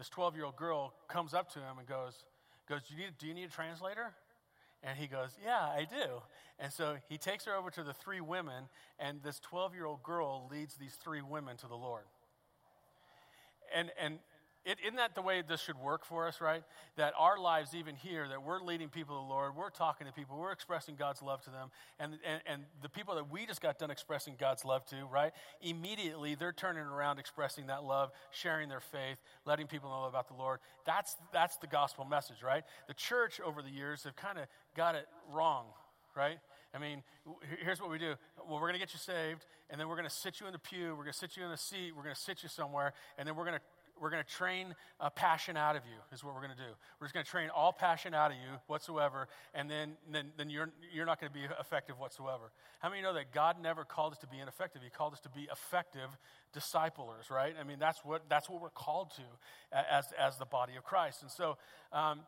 this 12 year old girl comes up to him and goes, goes do, you need, do you need a translator? And he goes, Yeah, I do. And so he takes her over to the three women, and this 12 year old girl leads these three women to the Lord. And, and isn't that the way this should work for us, right? That our lives, even here, that we're leading people to the Lord, we're talking to people, we're expressing God's love to them, and, and, and the people that we just got done expressing God's love to, right? Immediately, they're turning around, expressing that love, sharing their faith, letting people know about the Lord. That's, that's the gospel message, right? The church over the years have kind of got it wrong, right? I mean, here's what we do. Well, we're going to get you saved, and then we're going to sit you in the pew, we're going to sit you in a seat, we're going to sit you somewhere, and then we're going to we're going to train a passion out of you is what we're going to do. We're just going to train all passion out of you whatsoever and then, then, then you're, you're not going to be effective whatsoever. How many know that god never called us to be ineffective? He called us to be effective disciplers right? I mean that's what that's what we're called to as, as the body of christ. And so um,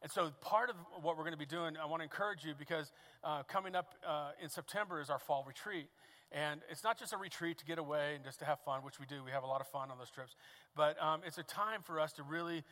and so, part of what we're going to be doing, I want to encourage you because uh, coming up uh, in September is our fall retreat. And it's not just a retreat to get away and just to have fun, which we do. We have a lot of fun on those trips. But um, it's a time for us to really,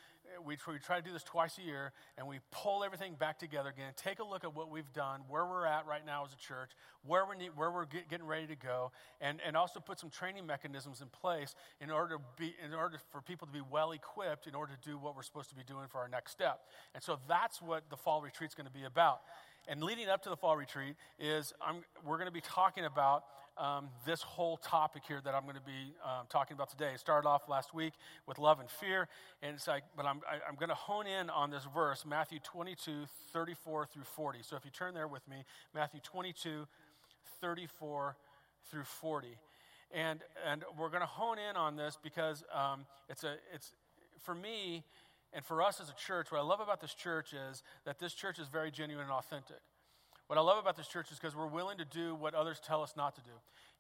we, we try to do this twice a year, and we pull everything back together again, take a look at what we've done, where we're at right now as a church, where we're, need, where we're get, getting ready to go, and, and also put some training mechanisms in place in order, to be, in order for people to be well equipped in order to do what we're supposed to be doing for our next step. And so that's what the fall retreat is going to be about. And leading up to the fall retreat is I'm, we're going to be talking about um, this whole topic here that I'm going to be um, talking about today. It started off last week with love and fear, and it's like, but I'm, I, am i am going to hone in on this verse, Matthew 22, 34 through 40. So if you turn there with me, Matthew 22, 34 through 40. And, and we're going to hone in on this because um, it's a, it's, for me and for us as a church, what I love about this church is that this church is very genuine and authentic. What I love about this church is because we're willing to do what others tell us not to do.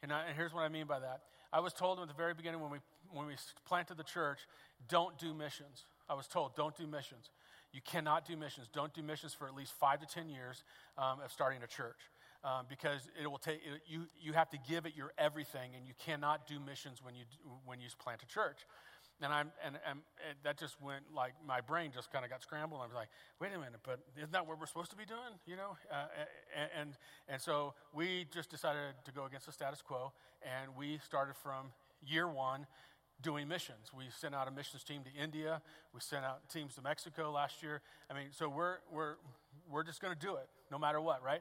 And, I, and here's what I mean by that. I was told at the very beginning when we, when we planted the church, don't do missions. I was told, don't do missions. You cannot do missions. Don't do missions for at least five to 10 years um, of starting a church. Um, because it will take it, you. You have to give it your everything, and you cannot do missions when you when you plant a church. And I'm and, and that just went like my brain just kind of got scrambled. I was like, wait a minute, but isn't that what we're supposed to be doing? You know, uh, and, and and so we just decided to go against the status quo, and we started from year one doing missions. We sent out a missions team to India. We sent out teams to Mexico last year. I mean, so we're we're we're just going to do it no matter what, right?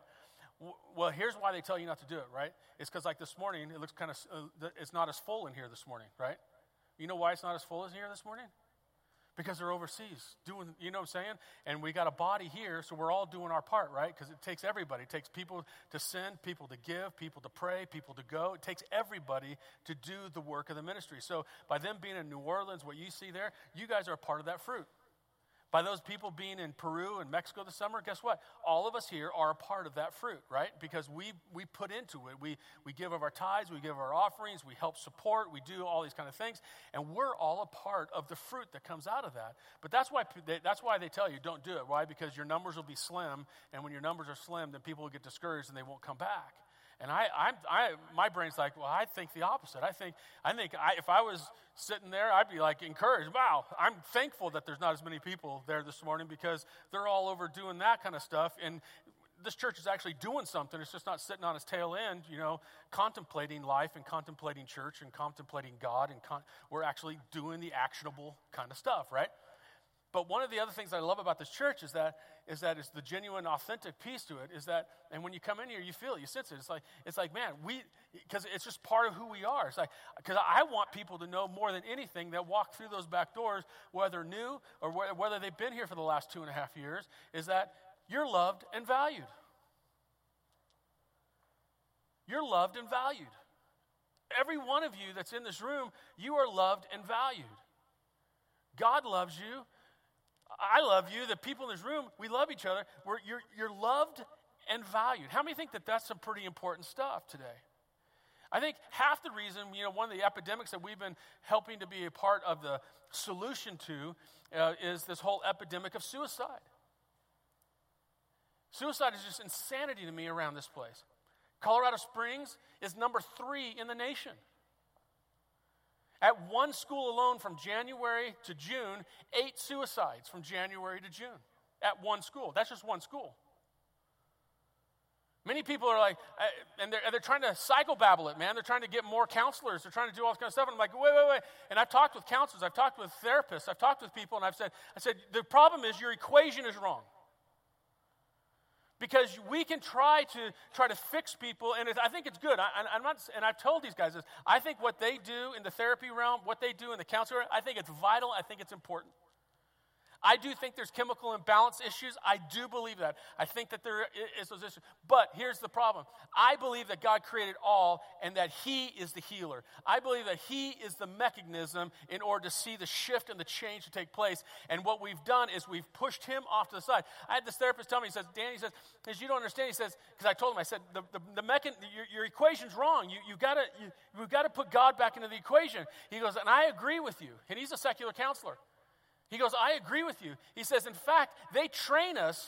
Well, here's why they tell you not to do it, right? It's because like this morning, it looks kind of uh, it's not as full in here this morning, right? You know why it's not as full as here this morning? Because they're overseas doing, you know what I'm saying? And we got a body here, so we're all doing our part, right? Because it takes everybody. It takes people to send, people to give, people to pray, people to go. It takes everybody to do the work of the ministry. So by them being in New Orleans, what you see there, you guys are a part of that fruit. By those people being in Peru and Mexico this summer, guess what? All of us here are a part of that fruit, right? Because we, we put into it. We, we give of our tithes, we give of our offerings, we help support, we do all these kind of things. And we're all a part of the fruit that comes out of that. But that's why they, that's why they tell you don't do it. Why? Because your numbers will be slim. And when your numbers are slim, then people will get discouraged and they won't come back. And I, I, I, my brain's like, well, I think the opposite. I think, I think I, if I was sitting there, I'd be like encouraged. Wow, I'm thankful that there's not as many people there this morning because they're all over doing that kind of stuff. And this church is actually doing something. It's just not sitting on its tail end, you know, contemplating life and contemplating church and contemplating God. And con- we're actually doing the actionable kind of stuff, right? But one of the other things I love about this church is that is that it's the genuine, authentic piece to it. Is that, and when you come in here, you feel it, you sense it. It's like it's like, man, we because it's just part of who we are. It's like because I want people to know more than anything that walk through those back doors, whether new or whether they've been here for the last two and a half years, is that you're loved and valued. You're loved and valued. Every one of you that's in this room, you are loved and valued. God loves you I love you, the people in this room, we love each other. We're, you're, you're loved and valued. How many think that that's some pretty important stuff today? I think half the reason, you know, one of the epidemics that we've been helping to be a part of the solution to uh, is this whole epidemic of suicide. Suicide is just insanity to me around this place. Colorado Springs is number three in the nation. At one school alone from January to June, eight suicides from January to June. At one school. That's just one school. Many people are like, and they're, they're trying to psychobabble it, man. They're trying to get more counselors. They're trying to do all this kind of stuff. And I'm like, wait, wait, wait. And I've talked with counselors. I've talked with therapists. I've talked with people. And I've said, I said, the problem is your equation is wrong. Because we can try to try to fix people, and I think it's good. I, am not, and I've told these guys this. I think what they do in the therapy realm, what they do in the counselor, I think it's vital. I think it's important. I do think there's chemical imbalance issues. I do believe that. I think that there is those issues. But here's the problem I believe that God created all and that He is the healer. I believe that He is the mechanism in order to see the shift and the change to take place. And what we've done is we've pushed Him off to the side. I had this therapist tell me, he says, Danny, says, because you don't understand, he says, because I told him, I said, the, the, the mechan- your, your equation's wrong. You, you gotta, you, you've got to put God back into the equation. He goes, and I agree with you. And he's a secular counselor. He goes, I agree with you. He says, in fact, they train us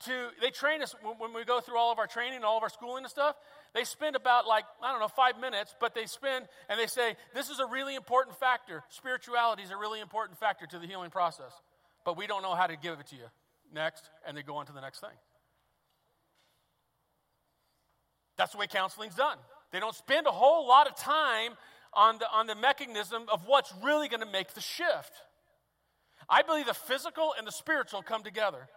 to, they train us when, when we go through all of our training, all of our schooling and stuff. They spend about like, I don't know, five minutes, but they spend and they say, this is a really important factor. Spirituality is a really important factor to the healing process. But we don't know how to give it to you. Next. And they go on to the next thing. That's the way counseling's done. They don't spend a whole lot of time on the, on the mechanism of what's really going to make the shift. I believe the physical and the spiritual come together.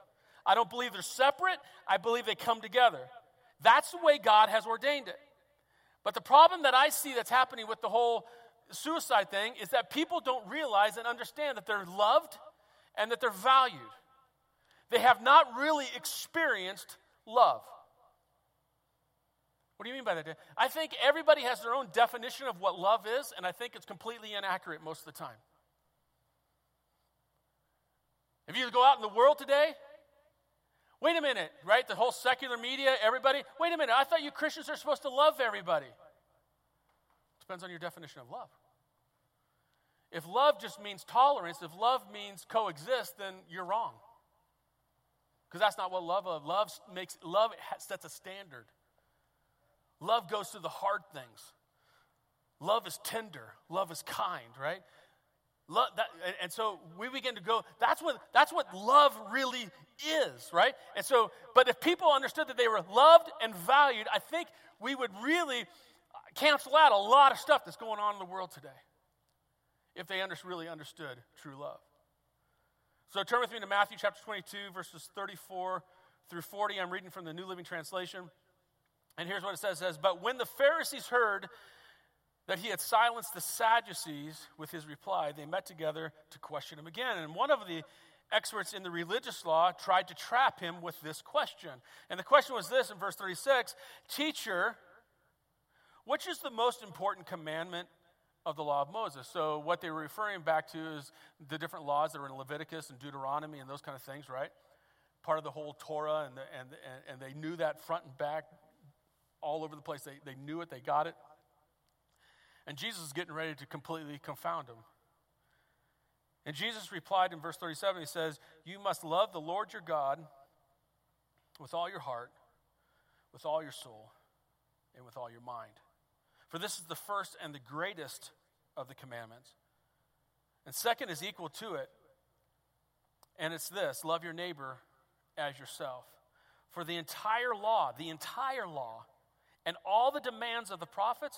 I don't believe they're separate, I believe they come together. That's the way God has ordained it. But the problem that I see that's happening with the whole suicide thing is that people don't realize and understand that they're loved and that they're valued. They have not really experienced love. What do you mean by that? I think everybody has their own definition of what love is, and I think it's completely inaccurate most of the time. If you go out in the world today, wait a minute, right? The whole secular media, everybody, wait a minute, I thought you Christians are supposed to love everybody. Depends on your definition of love. If love just means tolerance, if love means coexist, then you're wrong. Because that's not what love is. Love makes love sets a standard. Love goes to the hard things. Love is tender. Love is kind, right? Love that, and, so we begin to go. That's what that's what love really is, right? And so, but if people understood that they were loved and valued, I think we would really cancel out a lot of stuff that's going on in the world today. If they under, really understood true love. So turn with me to Matthew chapter 22, verses 34 through 40. I'm reading from the New Living Translation. And here's what it says, it says, But when the Pharisees heard that he had silenced the Sadducees with his reply, they met together to question him again. And one of the experts in the religious law tried to trap him with this question. And the question was this in verse 36 Teacher, which is the most important commandment of the law of Moses? So, what they were referring back to is the different laws that are in Leviticus and Deuteronomy and those kind of things, right? Part of the whole Torah, and, the, and, and, and they knew that front and back all over the place. They, they knew it, they got it. And Jesus is getting ready to completely confound them. And Jesus replied in verse 37 He says, You must love the Lord your God with all your heart, with all your soul, and with all your mind. For this is the first and the greatest of the commandments. And second is equal to it. And it's this love your neighbor as yourself. For the entire law, the entire law, and all the demands of the prophets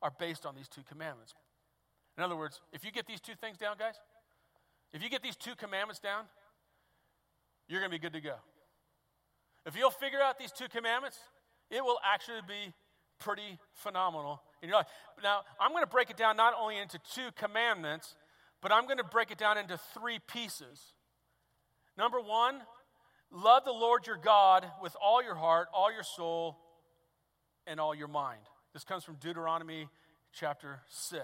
are based on these two commandments. In other words, if you get these two things down, guys, if you get these two commandments down, you're going to be good to go. If you'll figure out these two commandments, it will actually be pretty phenomenal in your life. Now, I'm going to break it down not only into two commandments, but I'm going to break it down into three pieces. Number one, love the Lord your God with all your heart, all your soul, and all your mind. This comes from Deuteronomy chapter 6.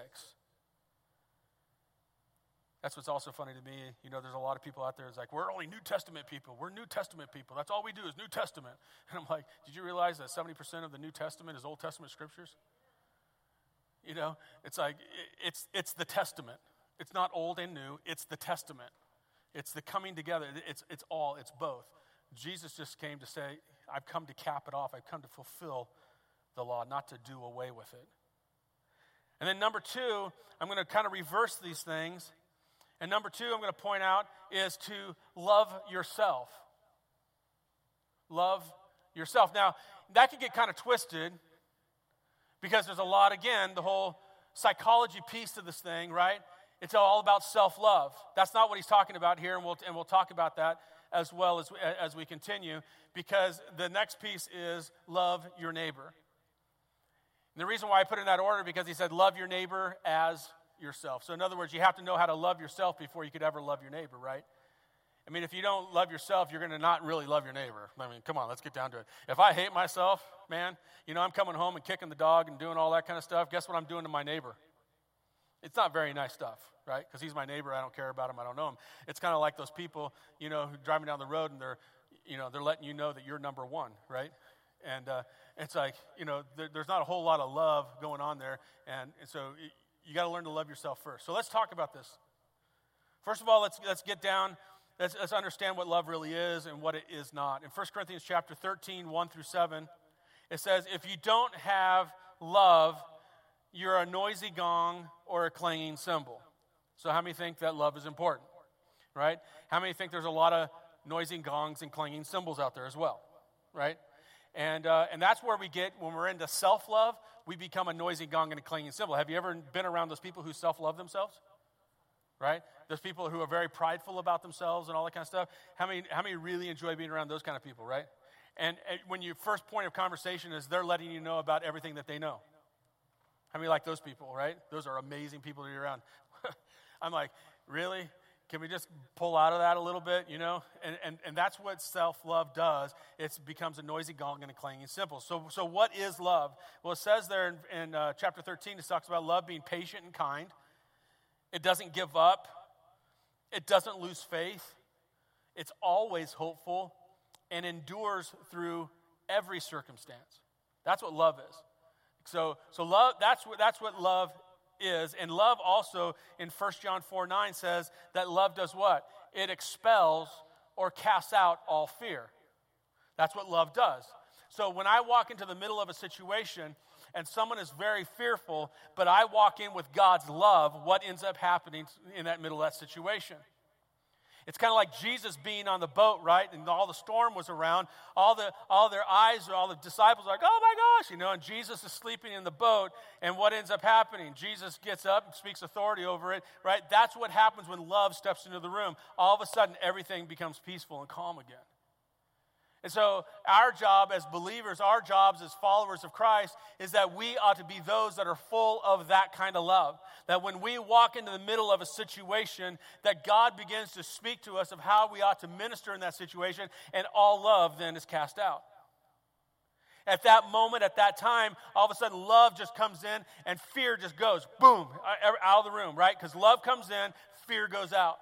That's what's also funny to me. You know, there's a lot of people out there It's like, we're only New Testament people. We're New Testament people. That's all we do is New Testament. And I'm like, did you realize that 70% of the New Testament is Old Testament scriptures? You know, it's like, it's, it's the Testament. It's not old and new, it's the Testament. It's the coming together. It's, it's all, it's both. Jesus just came to say, I've come to cap it off, I've come to fulfill the law, not to do away with it. And then number two, I'm going to kind of reverse these things. And number two, I'm going to point out is to love yourself. Love yourself. Now, that can get kind of twisted because there's a lot, again, the whole psychology piece of this thing, right? It's all about self love. That's not what he's talking about here, and we'll, and we'll talk about that as well as, as we continue because the next piece is love your neighbor. And the reason why I put in that order because he said love your neighbor as yourself. So in other words, you have to know how to love yourself before you could ever love your neighbor, right? I mean, if you don't love yourself, you're going to not really love your neighbor. I mean, come on, let's get down to it. If I hate myself, man, you know, I'm coming home and kicking the dog and doing all that kind of stuff. Guess what I'm doing to my neighbor? It's not very nice stuff, right? Because he's my neighbor. I don't care about him. I don't know him. It's kind of like those people, you know, who driving down the road and they're, you know, they're letting you know that you're number one, right? And uh, it's like, you know, there, there's not a whole lot of love going on there. And, and so you, got to learn to love yourself first. So let's talk about this. First of all, let's, let's get down. Let's, let's understand what love really is and what it is not. In 1 Corinthians chapter 13, 1 through 7, it says, If you don't have love, you're a noisy gong or a clanging cymbal. So, how many think that love is important? Right? How many think there's a lot of noisy gongs and clanging cymbals out there as well? Right? And, uh, and that's where we get, when we're into self love, we become a noisy gong and a clanging cymbal. Have you ever been around those people who self love themselves? Right? Those people who are very prideful about themselves and all that kind of stuff. How many, how many really enjoy being around those kind of people, right? And, and when your first point of conversation is they're letting you know about everything that they know. How many like those people, right? Those are amazing people to be around. I'm like, really? Can we just pull out of that a little bit, you know? And, and, and that's what self love does. It becomes a noisy gong and a clanging cymbal. So, so what is love? Well, it says there in, in uh, chapter 13, it talks about love being patient and kind. It doesn't give up, it doesn't lose faith, it's always hopeful, and endures through every circumstance. That's what love is. So, so love, that's what, that's what love is. And love also in 1 John 4 9 says that love does what? It expels or casts out all fear. That's what love does. So when I walk into the middle of a situation and someone is very fearful, but I walk in with God's love, what ends up happening in that middle of that situation? It's kind of like Jesus being on the boat, right? And all the storm was around. All, the, all their eyes, all the disciples are like, oh my gosh, you know, and Jesus is sleeping in the boat. And what ends up happening? Jesus gets up and speaks authority over it, right? That's what happens when love steps into the room. All of a sudden, everything becomes peaceful and calm again. And so, our job as believers, our jobs as followers of Christ, is that we ought to be those that are full of that kind of love. That when we walk into the middle of a situation, that God begins to speak to us of how we ought to minister in that situation, and all love then is cast out. At that moment, at that time, all of a sudden love just comes in and fear just goes boom uh, out of the room, right? Because love comes in, fear goes out.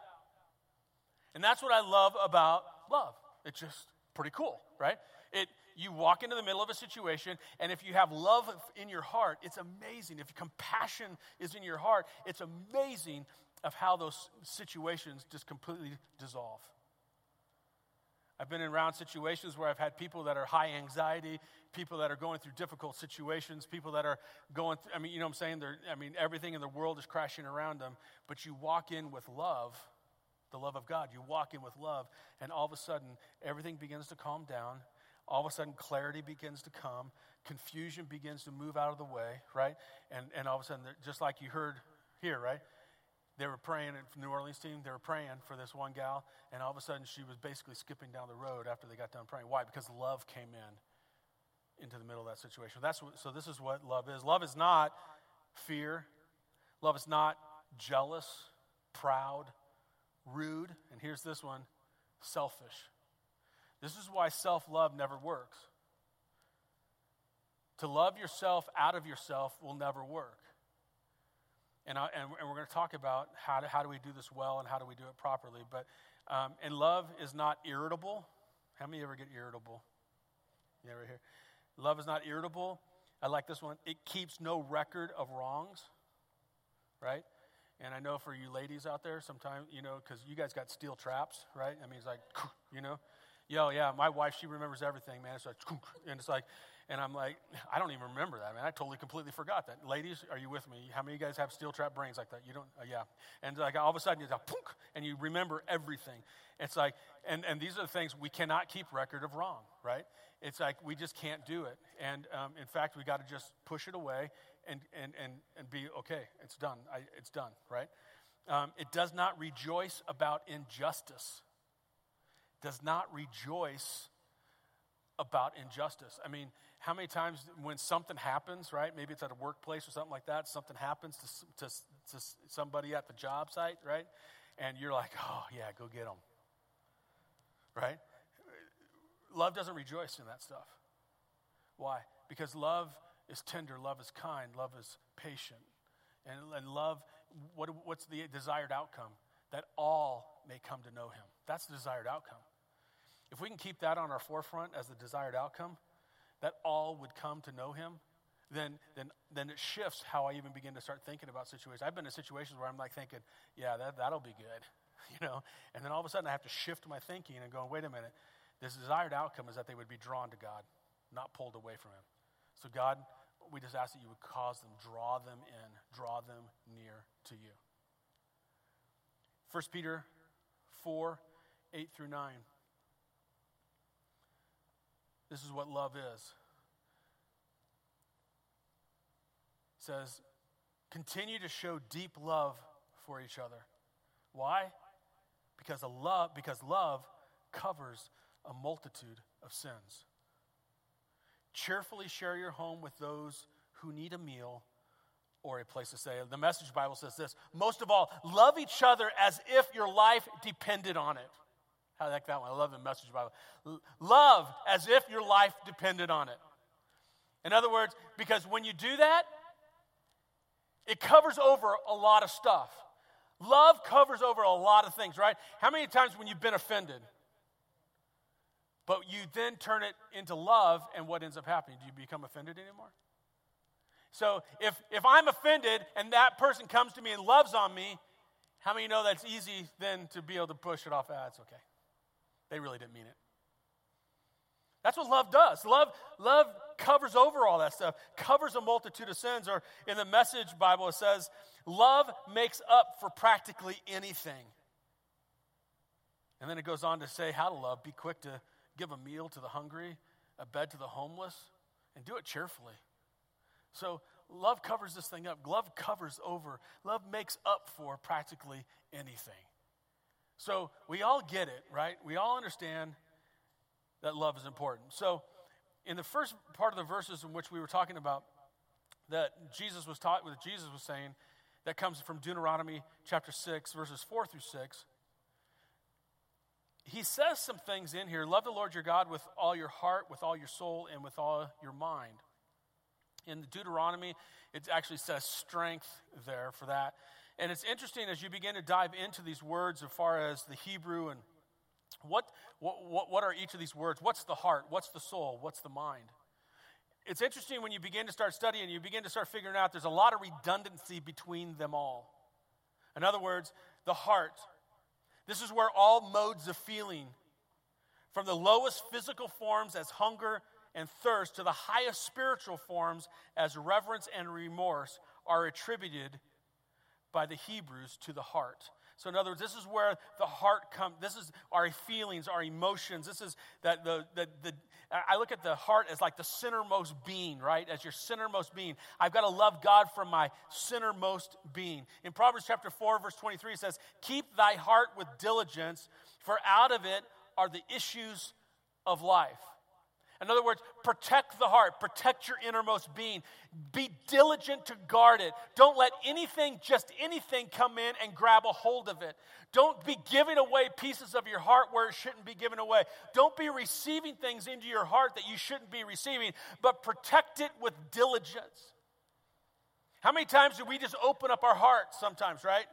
And that's what I love about love. It just pretty cool, right? It, you walk into the middle of a situation, and if you have love in your heart, it's amazing. If compassion is in your heart, it's amazing of how those situations just completely dissolve. I've been in around situations where I've had people that are high anxiety, people that are going through difficult situations, people that are going through, I mean, you know what I'm saying? They're, I mean, everything in the world is crashing around them, but you walk in with love the love of God. You walk in with love, and all of a sudden, everything begins to calm down. All of a sudden, clarity begins to come. Confusion begins to move out of the way, right? And, and all of a sudden, just like you heard here, right? They were praying, the New Orleans team, they were praying for this one gal, and all of a sudden, she was basically skipping down the road after they got done praying. Why? Because love came in into the middle of that situation. That's what, so this is what love is. Love is not fear. Love is not jealous, proud, rude, and here's this one selfish. This is why self love never works. To love yourself out of yourself will never work. And, I, and, we're going to talk about how, to, how do we do this well and how do we do it properly. But um, and love is not irritable. How many ever get irritable? Yeah, right here. Love is not irritable. I like this one. It keeps no record of wrongs. Right? And I know for you ladies out there, sometimes, you know, because you guys got steel traps, right? I mean, it's like, you know, yo, yeah, my wife, she remembers everything, man. It's like, and it's like, And I'm like, I don't even remember that, man. I totally, completely forgot that. Ladies, are you with me? How many of you guys have steel trap brains like that? You don't, uh, yeah. And like all of a sudden, you go, punk, and you remember everything. It's like, and, and these are the things we cannot keep record of wrong, right? It's like we just can't do it. And um, in fact, we got to just push it away and, and, and, and be okay, it's done. I, it's done, right? Um, it does not rejoice about injustice, does not rejoice about injustice. I mean, how many times when something happens, right? Maybe it's at a workplace or something like that, something happens to, to, to somebody at the job site, right? And you're like, oh, yeah, go get them, right? Love doesn't rejoice in that stuff. Why? Because love is tender, love is kind, love is patient. And, and love, what, what's the desired outcome? That all may come to know him. That's the desired outcome. If we can keep that on our forefront as the desired outcome, that all would come to know him, then, then, then it shifts how I even begin to start thinking about situations. I've been in situations where I'm like thinking, yeah, that, that'll be good, you know? And then all of a sudden I have to shift my thinking and go, wait a minute, this desired outcome is that they would be drawn to God, not pulled away from him. So God, we just ask that you would cause them, draw them in, draw them near to you. 1 Peter 4, 8 through 9. This is what love is. It says, continue to show deep love for each other. Why? Because love because love covers a multitude of sins. Cheerfully share your home with those who need a meal or a place to stay. The message Bible says this most of all, love each other as if your life depended on it. How I like that one. I love the message Bible. Love as if your life depended on it. In other words, because when you do that, it covers over a lot of stuff. Love covers over a lot of things, right? How many times when you've been offended, but you then turn it into love, and what ends up happening? Do you become offended anymore? So if, if I'm offended and that person comes to me and loves on me, how many know that's easy then to be able to push it off? Ah, it's okay. They really didn't mean it. That's what love does. Love, love covers over all that stuff, covers a multitude of sins. Or in the message Bible, it says, love makes up for practically anything. And then it goes on to say how to love. Be quick to give a meal to the hungry, a bed to the homeless, and do it cheerfully. So love covers this thing up. Love covers over. Love makes up for practically anything. So we all get it, right? We all understand that love is important. So in the first part of the verses in which we were talking about that Jesus was taught what Jesus was saying, that comes from Deuteronomy chapter 6, verses 4 through 6. He says some things in here. Love the Lord your God with all your heart, with all your soul, and with all your mind. In the Deuteronomy, it actually says strength there for that. And it's interesting as you begin to dive into these words as far as the Hebrew and what, what, what are each of these words? What's the heart? What's the soul? What's the mind? It's interesting when you begin to start studying, you begin to start figuring out there's a lot of redundancy between them all. In other words, the heart. This is where all modes of feeling, from the lowest physical forms as hunger and thirst to the highest spiritual forms as reverence and remorse, are attributed by the Hebrews to the heart. So, in other words, this is where the heart comes. This is our feelings, our emotions. This is that the, the, the, I look at the heart as like the centermost being, right? As your centermost being. I've got to love God from my centermost being. In Proverbs chapter 4, verse 23, it says, Keep thy heart with diligence, for out of it are the issues of life. In other words, protect the heart, protect your innermost being. Be diligent to guard it. Don't let anything, just anything, come in and grab a hold of it. Don't be giving away pieces of your heart where it shouldn't be given away. Don't be receiving things into your heart that you shouldn't be receiving, but protect it with diligence. How many times do we just open up our hearts sometimes, right?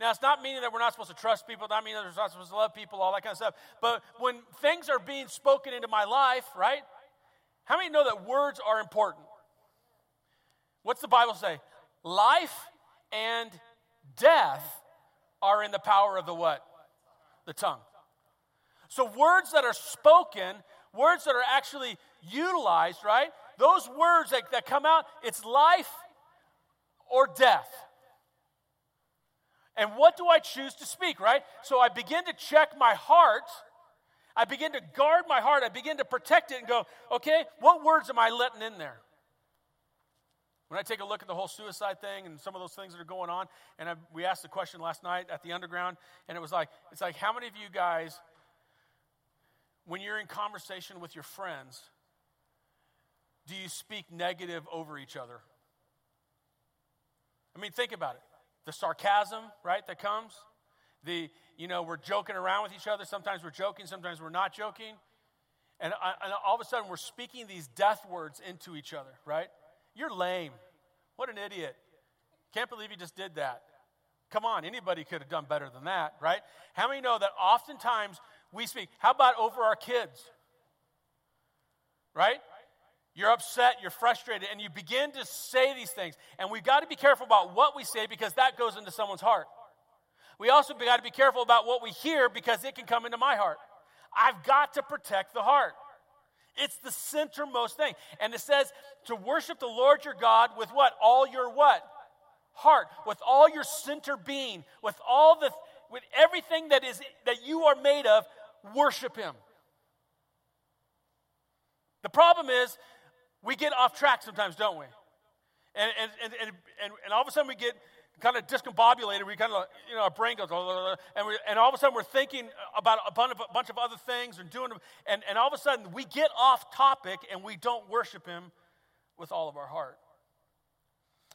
Now, it's not meaning that we're not supposed to trust people, not meaning that we're not supposed to love people, all that kind of stuff. But when things are being spoken into my life, right? How many know that words are important? What's the Bible say? Life and death are in the power of the what? The tongue. So words that are spoken words that are actually utilized, right? Those words that, that come out, it's life or death. And what do I choose to speak, right? So I begin to check my heart. I begin to guard my heart. I begin to protect it and go, okay, what words am I letting in there? When I take a look at the whole suicide thing and some of those things that are going on, and I, we asked the question last night at the underground, and it was like, it's like, how many of you guys, when you're in conversation with your friends, do you speak negative over each other? I mean, think about it. The sarcasm, right, that comes. The, you know, we're joking around with each other. Sometimes we're joking, sometimes we're not joking. And, uh, and all of a sudden, we're speaking these death words into each other, right? You're lame. What an idiot. Can't believe you just did that. Come on, anybody could have done better than that, right? How many know that oftentimes we speak, how about over our kids? Right? You're upset, you're frustrated, and you begin to say these things. And we've got to be careful about what we say because that goes into someone's heart. We also got to be careful about what we hear because it can come into my heart. I've got to protect the heart. It's the centermost thing. And it says to worship the Lord your God with what? All your what? Heart, with all your center being, with all the with everything that is that you are made of, worship him. The problem is we get off track sometimes, don't we? And, and, and, and, and, all of a sudden we get kind of discombobulated. We kind of, you know, our brain goes, and, we, and all of a sudden we're thinking about a bunch of, other things and doing them. And, and all of a sudden we get off topic and we don't worship Him with all of our heart.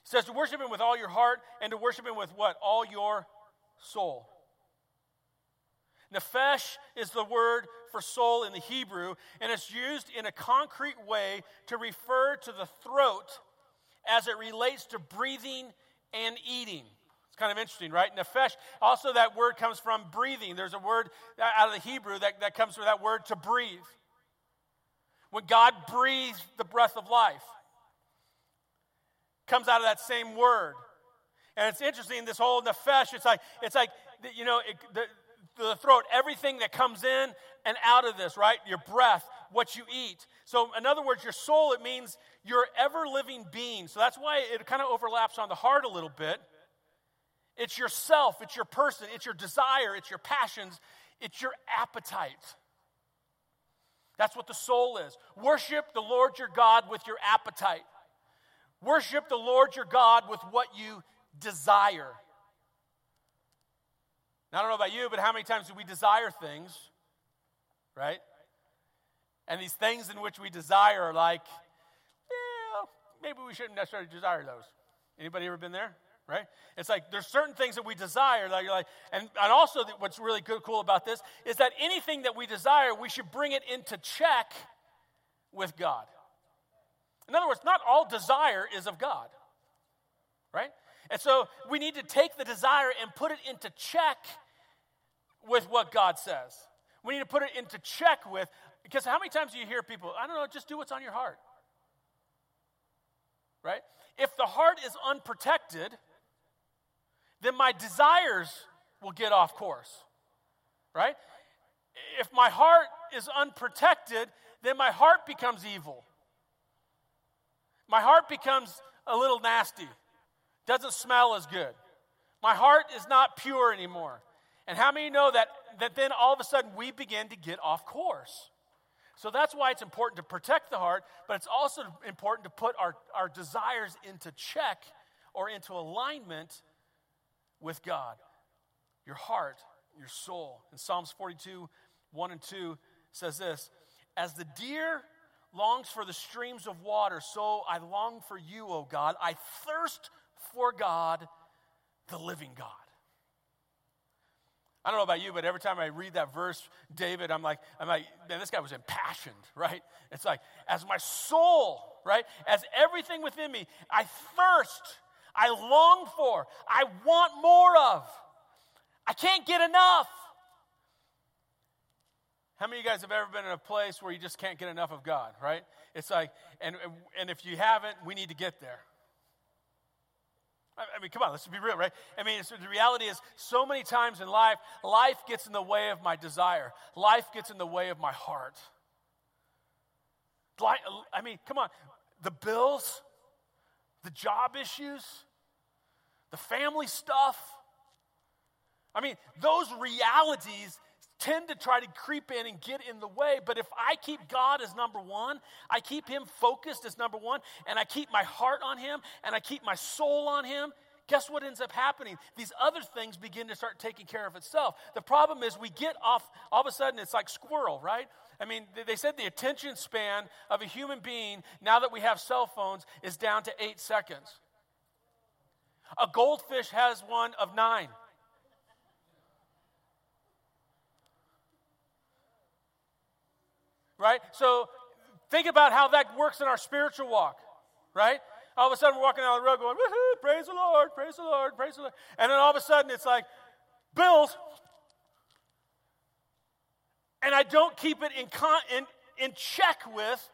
It says to worship Him with all your heart and to worship Him with what? All your soul. Nefesh is the word for soul in the Hebrew, and it's used in a concrete way to refer to the throat as it relates to breathing and eating. It's kind of interesting, right? Nefesh, also that word comes from breathing. There's a word out of the Hebrew that, that comes from that word to breathe. When God breathes the breath of life, comes out of that same word. And it's interesting, this whole nefesh, it's like, it's like you know, it, the, the throat, everything that comes in and out of this, right? Your breath, what you eat. So, in other words, your soul, it means your ever living being. So, that's why it kind of overlaps on the heart a little bit. It's yourself, it's your person, it's your desire, it's your passions, it's your appetite. That's what the soul is. Worship the Lord your God with your appetite. Worship the Lord your God with what you desire. Now, I don't know about you, but how many times do we desire things, right? And these things in which we desire are like, yeah, maybe we shouldn't necessarily desire those. Anybody ever been there? Right? It's like there's certain things that we desire that you're like, and, and also what's really good, cool about this is that anything that we desire, we should bring it into check with God. In other words, not all desire is of God, right? And so we need to take the desire and put it into check with what God says. We need to put it into check with, because how many times do you hear people, I don't know, just do what's on your heart? Right? If the heart is unprotected, then my desires will get off course. Right? If my heart is unprotected, then my heart becomes evil. My heart becomes a little nasty, doesn't smell as good. My heart is not pure anymore. And how many know that, that then all of a sudden we begin to get off course? So that's why it's important to protect the heart, but it's also important to put our, our desires into check or into alignment with God. Your heart, your soul. In Psalms 42, 1 and 2 says this As the deer longs for the streams of water, so I long for you, O God. I thirst for God, the living God. I don't know about you, but every time I read that verse, David, I'm like, I'm like, man, this guy was impassioned, right? It's like, as my soul, right? As everything within me, I thirst, I long for, I want more of. I can't get enough. How many of you guys have ever been in a place where you just can't get enough of God, right? It's like, and, and if you haven't, we need to get there. I mean, come on, let's be real, right? I mean, the reality is, so many times in life, life gets in the way of my desire, life gets in the way of my heart. I mean, come on. The bills, the job issues, the family stuff. I mean, those realities tend to try to creep in and get in the way. But if I keep God as number one, I keep Him focused as number one, and I keep my heart on Him, and I keep my soul on Him, guess what ends up happening? These other things begin to start taking care of itself. The problem is we get off, all of a sudden, it's like squirrel, right? I mean, they said the attention span of a human being, now that we have cell phones, is down to eight seconds. A goldfish has one of nine. Right? So think about how that works in our spiritual walk, right? All of a sudden we're walking down the road going, woohoo, praise the Lord, praise the Lord, praise the Lord. And then all of a sudden it's like, bills, and I don't keep it in, con- in, in check with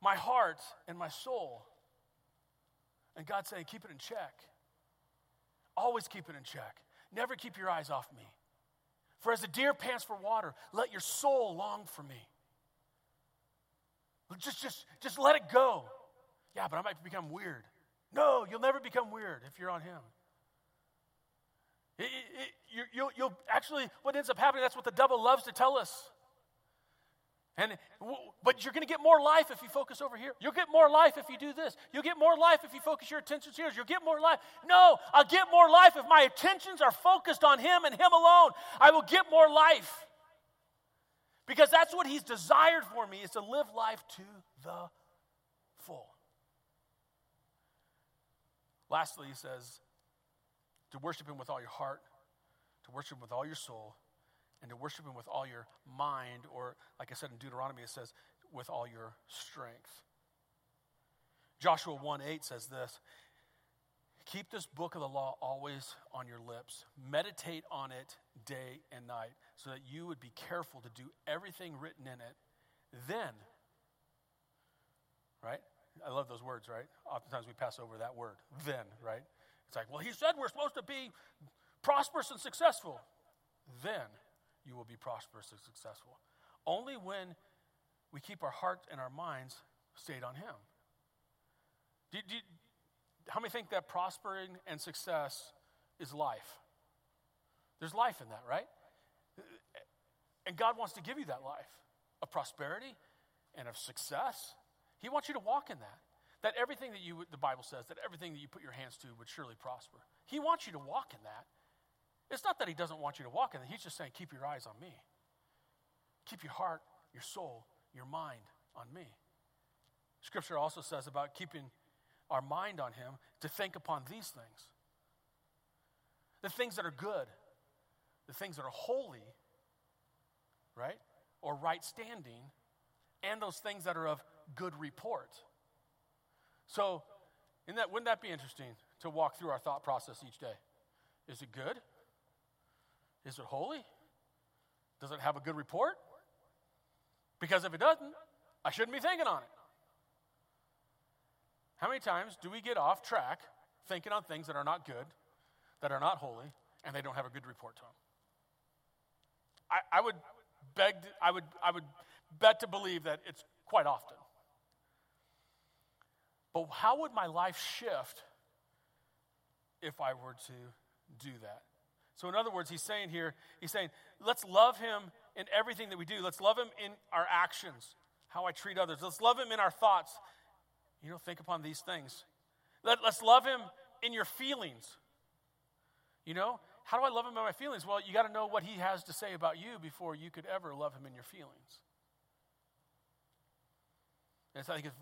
my heart and my soul. And God's saying, keep it in check. Always keep it in check. Never keep your eyes off me. For as a deer pants for water, let your soul long for me. Just, just, just let it go. Yeah, but I might become weird. No, you'll never become weird if you're on Him. It, it, you, you'll, you'll actually, what ends up happening, that's what the devil loves to tell us. And, but you're going to get more life if you focus over here. You'll get more life if you do this. You'll get more life if you focus your attention here. You'll get more life. No, I'll get more life if my attentions are focused on Him and Him alone. I will get more life. Because that's what He's desired for me, is to live life to the full. Lastly, He says, to worship Him with all your heart, to worship Him with all your soul, and to worship Him with all your mind, or like I said in Deuteronomy, it says, with all your strength. Joshua 1 8 says this Keep this book of the law always on your lips. Meditate on it day and night, so that you would be careful to do everything written in it. Then, right? I love those words, right? Oftentimes we pass over that word, then, right? It's like, well, he said we're supposed to be prosperous and successful. Then you will be prosperous and successful. Only when we keep our hearts and our minds stayed on Him. Do, do, how many think that prospering and success is life? There's life in that, right? And God wants to give you that life of prosperity and of success. He wants you to walk in that. That everything that you, the Bible says, that everything that you put your hands to would surely prosper. He wants you to walk in that. It's not that He doesn't want you to walk in it. He's just saying, keep your eyes on me. Keep your heart, your soul, your mind on me. Scripture also says about keeping our mind on Him to think upon these things the things that are good, the things that are holy, right? Or right standing, and those things that are of good report. So, in that, wouldn't that be interesting to walk through our thought process each day? Is it good? Is it holy? Does it have a good report? Because if it doesn't, I shouldn't be thinking on it. How many times do we get off track thinking on things that are not good, that are not holy, and they don't have a good report to them? I, I would beg, to, I would, I would bet to believe that it's quite often. But how would my life shift if I were to do that? So, in other words, he's saying here, he's saying, let's love him in everything that we do. Let's love him in our actions, how I treat others. Let's love him in our thoughts. You know, think upon these things. Let, let's love him in your feelings. You know, how do I love him in my feelings? Well, you got to know what he has to say about you before you could ever love him in your feelings. And I think it's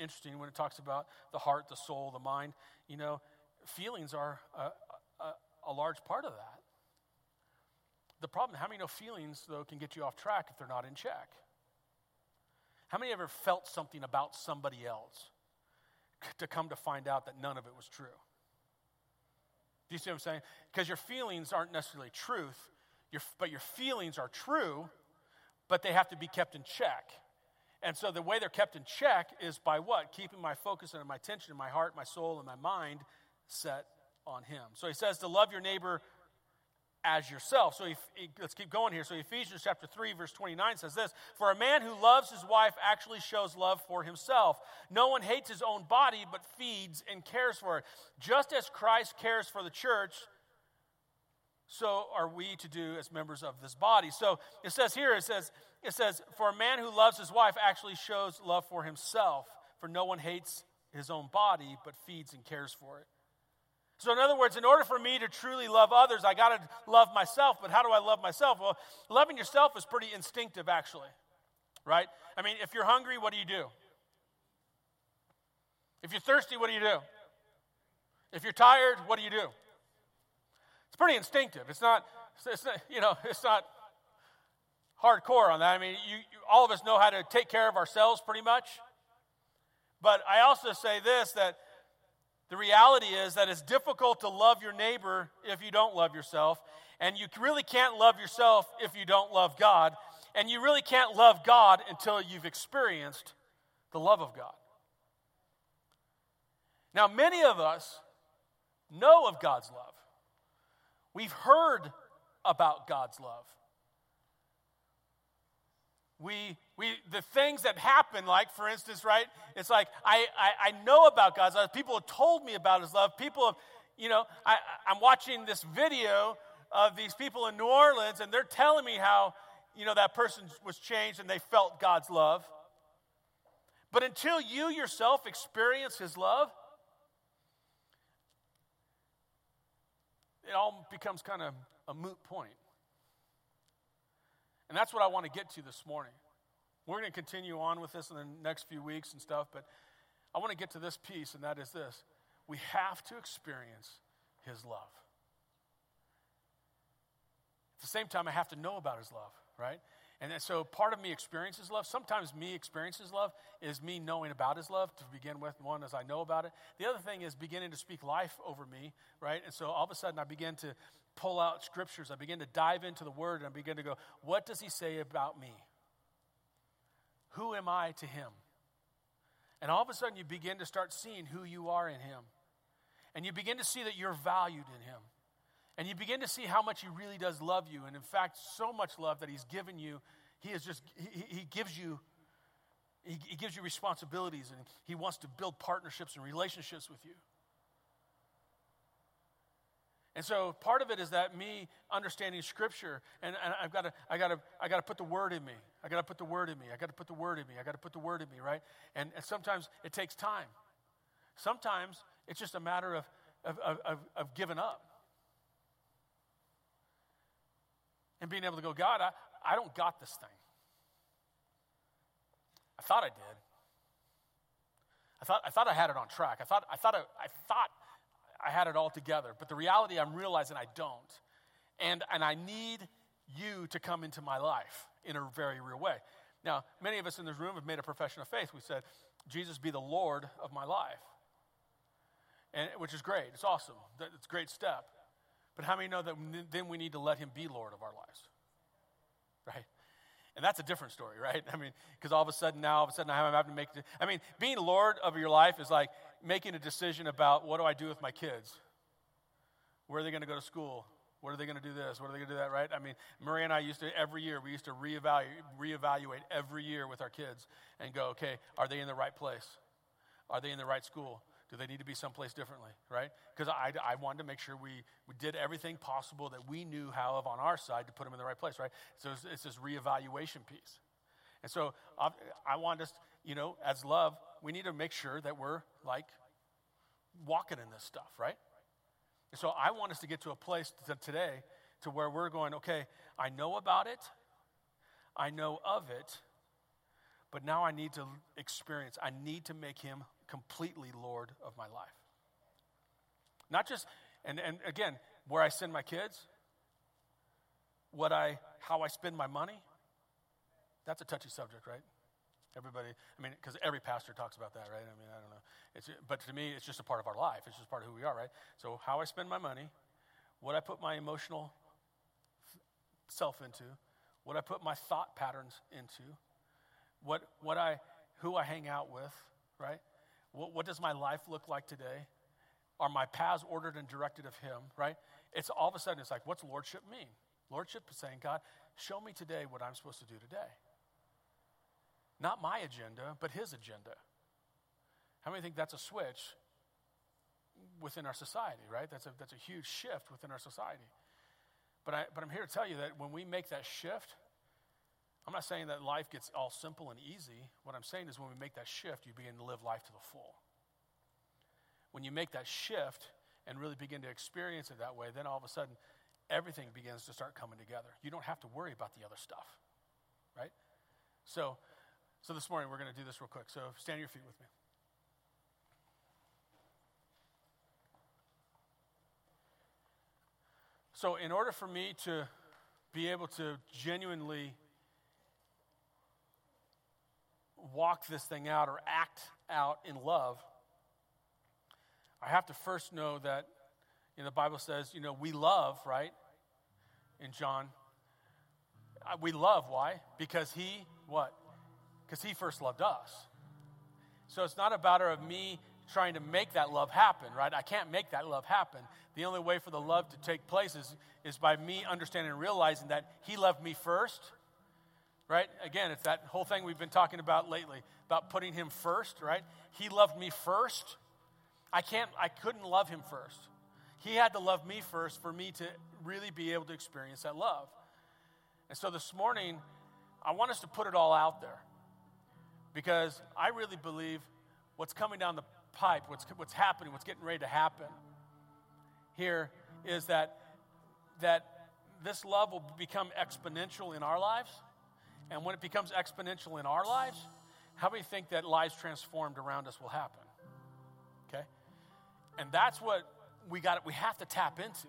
interesting when it talks about the heart, the soul, the mind. You know, feelings are a, a, large part of that. The problem, how many know feelings, though, can get you off track if they're not in check? How many ever felt something about somebody else to come to find out that none of it was true? Do you see what I'm saying? Because your feelings aren't necessarily truth, your, but your feelings are true, but they have to be kept in check. And so the way they're kept in check is by what? Keeping my focus and my attention, my heart, my soul, and my mind set on Him. So he says to love your neighbor as yourself. So let's keep going here. So Ephesians chapter 3 verse 29 says this, "For a man who loves his wife actually shows love for himself. No one hates his own body but feeds and cares for it. Just as Christ cares for the church, so are we to do as members of this body." So it says here it says it says, "For a man who loves his wife actually shows love for himself, for no one hates his own body but feeds and cares for it." So, in other words, in order for me to truly love others, I got to love myself. But how do I love myself? Well, loving yourself is pretty instinctive, actually, right? I mean, if you're hungry, what do you do? If you're thirsty, what do you do? If you're tired, what do you do? It's pretty instinctive. It's not, it's not you know, it's not hardcore on that. I mean, you, you, all of us know how to take care of ourselves pretty much. But I also say this that the reality is that it's difficult to love your neighbor if you don't love yourself. And you really can't love yourself if you don't love God. And you really can't love God until you've experienced the love of God. Now, many of us know of God's love. We've heard about God's love we we the things that happen like for instance right it's like i i, I know about god's love. People have told me about his love. People have you know I, i'm watching this video of these people in new orleans and they're telling me how you know that person was changed and they felt god's love. But until you yourself experience his love it all becomes kind of a moot point and that's what I want to get to this morning. We're going to continue on with this in the next few weeks and stuff, but I want to get to this piece, and that is this we have to experience His love. At the same time, I have to know about His love, right? And so part of me experiences love. Sometimes me experiences love is me knowing about his love to begin with. One, as I know about it. The other thing is beginning to speak life over me, right? And so all of a sudden I begin to pull out scriptures. I begin to dive into the word and I begin to go, what does he say about me? Who am I to him? And all of a sudden you begin to start seeing who you are in him. And you begin to see that you're valued in him. And you begin to see how much he really does love you. And in fact, so much love that he's given you, he is just, he, he gives you. He, gives you responsibilities and he wants to build partnerships and relationships with you. And so part of it is that me understanding scripture, and, and I've got to, I got to, I got to put the word in me. I got to put the word in me. I got to put the word in me. I got to put the word in me, right? And, and sometimes it takes time. Sometimes it's just a matter of, of, of, of giving up. And being able to go, God, I, I don't got this thing. I thought I did. I thought, I thought I had it on track. I thought, I thought, I, I thought I had it all together. But the reality, I'm realizing I don't. And, and I need you to come into my life in a very real way. Now, many of us in this room have made a profession of faith. We said, Jesus be the Lord of my life. And, which is great. It's awesome. It's a great step. But how many know that then we need to let him be Lord of our lives? Right? And that's a different story, right? I mean, because all of a sudden now, all of a sudden I'm having to make, I mean, being Lord of your life is like making a decision about what do I do with my kids? Where are they going to go to school? What are they going to do this? What are they going to do that, right? I mean, Maria and I used to, every year, we used to reevaluate, reevaluate every year with our kids and go, okay, are they in the right place? Are they in the right school? Do they need to be someplace differently, right? Because I, I wanted to make sure we, we did everything possible that we knew how of on our side to put them in the right place, right? So it's, it's this reevaluation piece. And so I, want us, you know, as love, we need to make sure that we're like walking in this stuff, right? And so I want us to get to a place to today to where we're going, okay, I know about it, I know of it, but now I need to experience, I need to make him completely Lord of my life. Not just, and, and again, where I send my kids, what I, how I spend my money, that's a touchy subject, right? Everybody, I mean, because every pastor talks about that, right? I mean, I don't know. It's, but to me, it's just a part of our life. It's just part of who we are, right? So, how I spend my money, what I put my emotional self into, what I put my thought patterns into, what, what I, who I hang out with, right? What, what does my life look like today? Are my paths ordered and directed of Him, right? It's all of a sudden, it's like, what's lordship mean? Lordship is saying, God, show me today what I'm supposed to do today. Not my agenda, but his agenda. How many think that's a switch within our society, right? That's a, that's a huge shift within our society. But, I, but I'm here to tell you that when we make that shift, I'm not saying that life gets all simple and easy. What I'm saying is when we make that shift, you begin to live life to the full. When you make that shift and really begin to experience it that way, then all of a sudden, everything begins to start coming together. You don't have to worry about the other stuff, right? So, so this morning we're going to do this real quick. So stand on your feet with me. So, in order for me to be able to genuinely walk this thing out or act out in love, I have to first know that you know, the Bible says, you know, we love, right? In John. Uh, we love, why? Because he, what? Because he first loved us. So it's not a matter of me trying to make that love happen, right? I can't make that love happen. The only way for the love to take place is, is by me understanding and realizing that He loved me first, right? Again, it's that whole thing we've been talking about lately about putting Him first, right? He loved me first. I can't, I couldn't love Him first. He had to love me first for me to really be able to experience that love. And so this morning, I want us to put it all out there because I really believe what's coming down the pipe, what's, what's happening, what's getting ready to happen here is that, that this love will become exponential in our lives. And when it becomes exponential in our lives, how many think that lives transformed around us will happen? Okay? And that's what we got we have to tap into.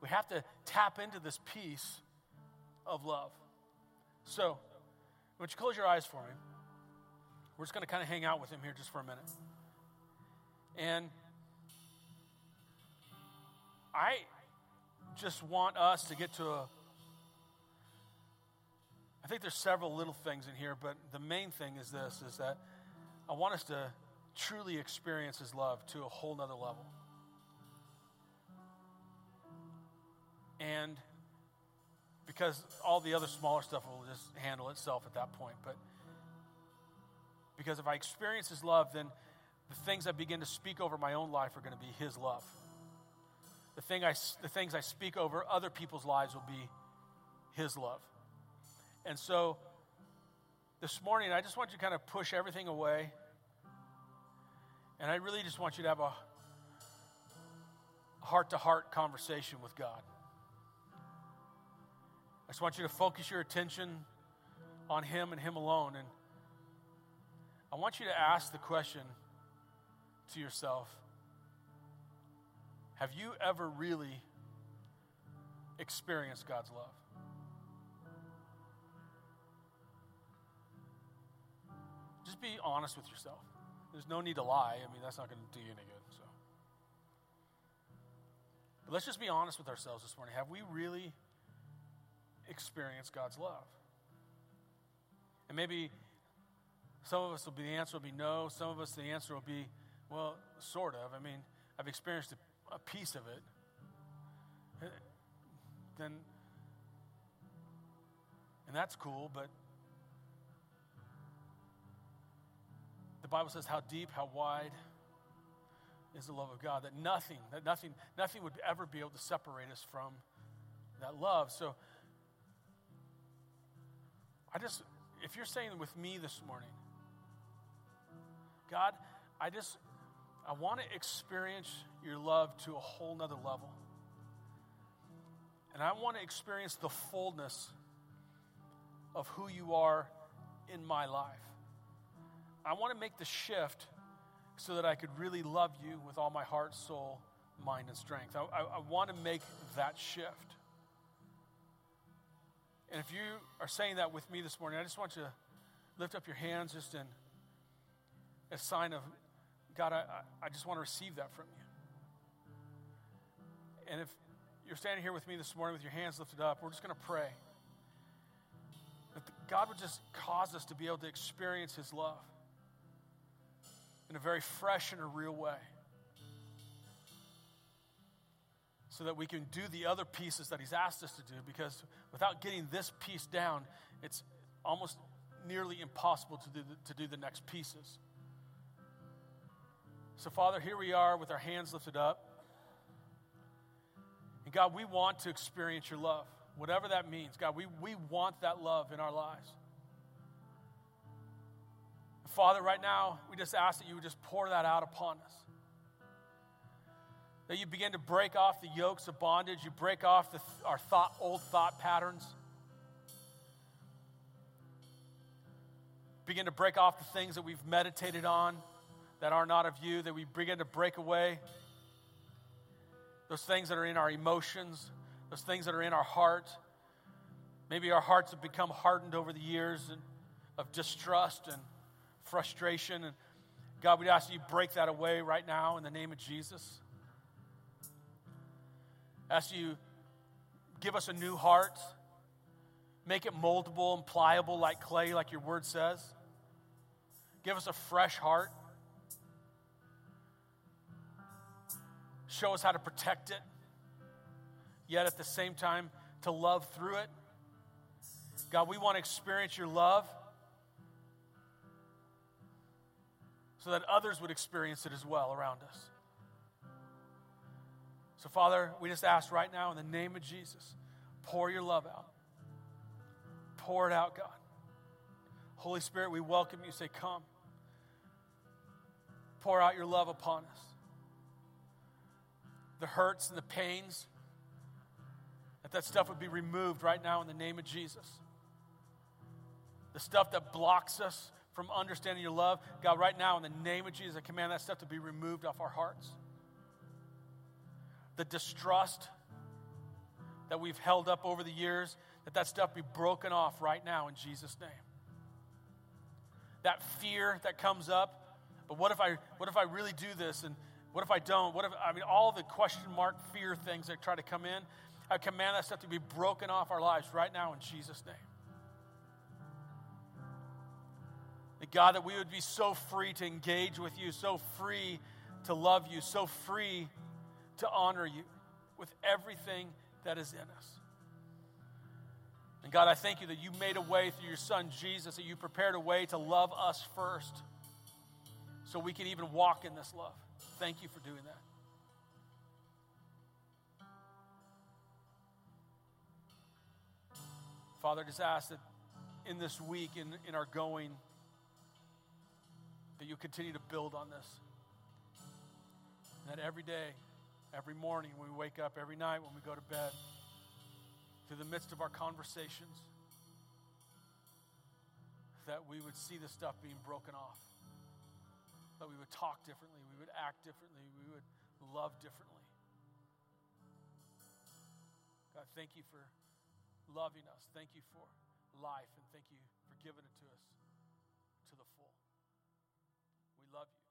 We have to tap into this piece of love. So, would you close your eyes for me? We're just going to kind of hang out with him here just for a minute. And I just want us to get to a. I think there's several little things in here, but the main thing is this is that I want us to truly experience his love to a whole nother level. And because all the other smaller stuff will just handle itself at that point. But because if I experience his love, then the things I begin to speak over my own life are going to be His love. The, thing I, the things I speak over other people's lives will be His love. And so this morning, I just want you to kind of push everything away. And I really just want you to have a heart to heart conversation with God. I just want you to focus your attention on Him and Him alone. And I want you to ask the question to yourself Have you ever really experienced God's love? Just be honest with yourself. There's no need to lie. I mean, that's not going to do you any good. So. But let's just be honest with ourselves this morning. Have we really experienced God's love? And maybe some of us will be the answer will be no. Some of us the answer will be well, sort of. I mean, I've experienced a, a piece of it. Then, and that's cool, but the Bible says how deep, how wide is the love of God, that nothing, that nothing, nothing would ever be able to separate us from that love. So I just, if you're saying with me this morning, God, I just I want to experience your love to a whole nother level. And I want to experience the fullness of who you are in my life. I want to make the shift so that I could really love you with all my heart, soul, mind, and strength. I, I, I want to make that shift. And if you are saying that with me this morning, I just want you to lift up your hands just in a sign of God, I, I just want to receive that from you. And if you're standing here with me this morning with your hands lifted up, we're just going to pray. That God would just cause us to be able to experience His love in a very fresh and a real way. so that we can do the other pieces that He's asked us to do. Because without getting this piece down, it's almost nearly impossible to do the, to do the next pieces. So, Father, here we are with our hands lifted up. And God, we want to experience your love, whatever that means. God, we, we want that love in our lives. Father, right now, we just ask that you would just pour that out upon us. That you begin to break off the yokes of bondage, you break off the, our thought, old thought patterns. Begin to break off the things that we've meditated on that are not of you, that we begin to break away those things that are in our emotions, those things that are in our heart. Maybe our hearts have become hardened over the years of distrust and frustration. And God, we ask you break that away right now in the name of Jesus. Ask you give us a new heart, make it moldable and pliable like clay, like your word says. Give us a fresh heart. Show us how to protect it, yet at the same time to love through it. God, we want to experience your love so that others would experience it as well around us. So, Father, we just ask right now in the name of Jesus, pour your love out. Pour it out, God. Holy Spirit, we welcome you. Say, Come. Pour out your love upon us. The hurts and the pains, that that stuff would be removed right now in the name of Jesus. The stuff that blocks us from understanding your love, God, right now, in the name of Jesus, I command that stuff to be removed off our hearts. The distrust that we've held up over the years, that that stuff be broken off right now in Jesus' name. That fear that comes up, but what if I what if I really do this and what if I don't? What if I mean all the question mark fear things that try to come in? I command that stuff to be broken off our lives right now in Jesus' name. That God, that we would be so free to engage with you, so free to love you, so free to honor you with everything that is in us. And God, I thank you that you made a way through your son Jesus, that you prepared a way to love us first so we can even walk in this love. Thank you for doing that. Father, I just ask that in this week, in, in our going, that you continue to build on this. And that every day, every morning when we wake up, every night when we go to bed, through the midst of our conversations, that we would see the stuff being broken off. That we would talk differently, we would act differently, we would love differently. God, thank you for loving us. Thank you for life, and thank you for giving it to us to the full. We love you.